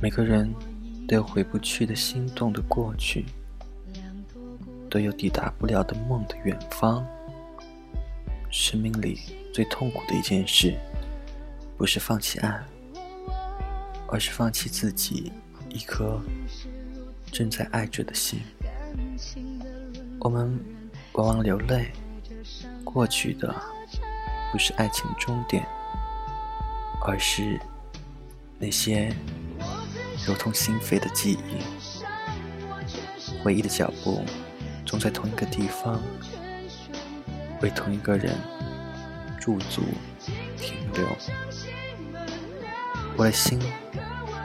每个人都有回不去的心动的过去，都有抵达不了的梦的远方。生命里最痛苦的一件事，不是放弃爱，而是放弃自己一颗正在爱着的心。我们往往流泪，过去的不是爱情终点，而是那些如同心扉的记忆。回忆的脚步总在同一个地方。为同一个人驻足停留，我的心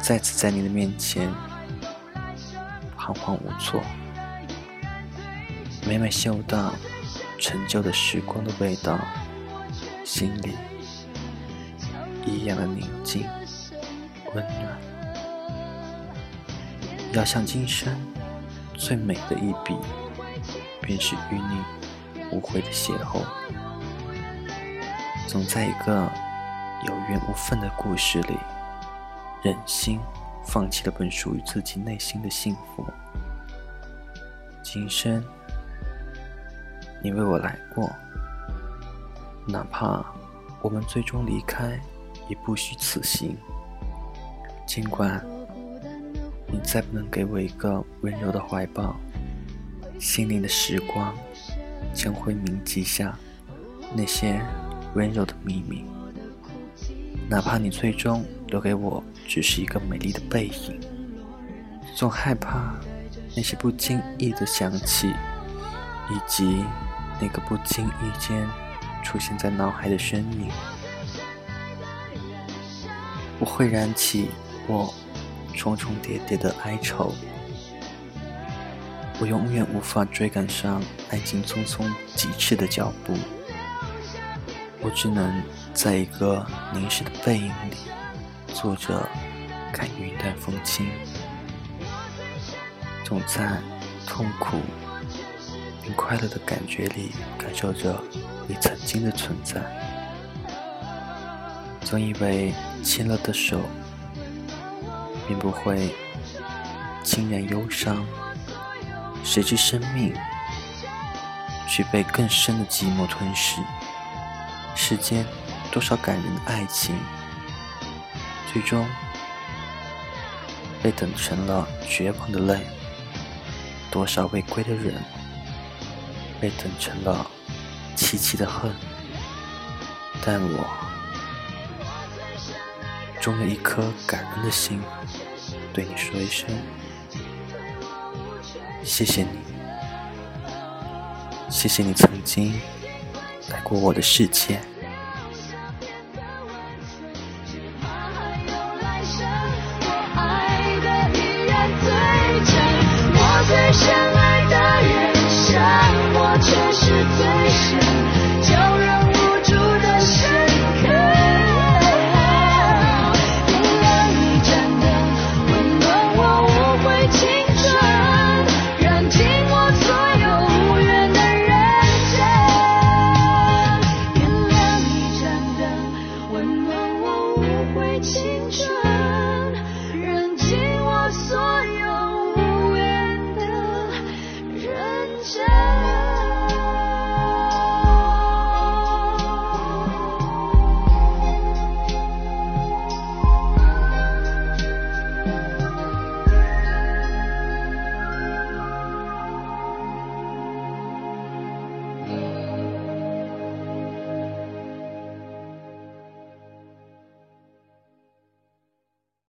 再次在你的面前彷徨无措。每每嗅到陈旧的时光的味道，心里一样的宁静温暖。要想今生最美的一笔，便是与你。无悔的邂逅，总在一个有缘无分的故事里，忍心放弃了本属于自己内心的幸福。今生，你为我来过，哪怕我们最终离开，也不虚此行。尽管你再不能给我一个温柔的怀抱，心灵的时光。将会铭记下那些温柔的秘密，哪怕你最终留给我只是一个美丽的背影，总害怕那些不经意的想起，以及那个不经意间出现在脑海的身影，我会燃起我重重叠叠的哀愁。我永远无法追赶上爱情匆匆疾驰的脚步，我只能在一个凝视的背影里，坐着看云淡风轻，总在痛苦并快乐的感觉里感受着你曾经的存在，总以为牵了的手便不会轻然忧伤。谁知生命却被更深的寂寞吞噬。世间多少感人的爱情，最终被等成了绝望的泪；多少未归的人，被等成了凄凄的恨。但我终有一颗感恩的心，对你说一声。谢谢你，谢谢你曾经来过我的世界。最深爱的人，伤我却是最深。